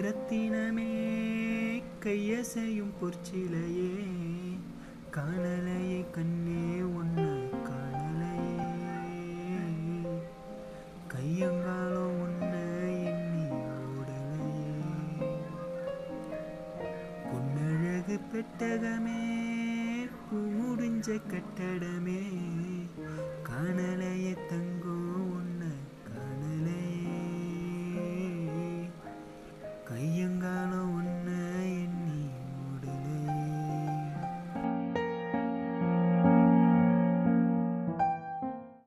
ரத்தினமே கையசையும் பொற்சிலையே காணலையே கண்ணே ஒன்ன காணலையே. கையங்காலம் ஒன்ன எண்ணி ஓடலையே. பொன்னழகு பெட்டகமே முடிஞ்ச கட்டடமே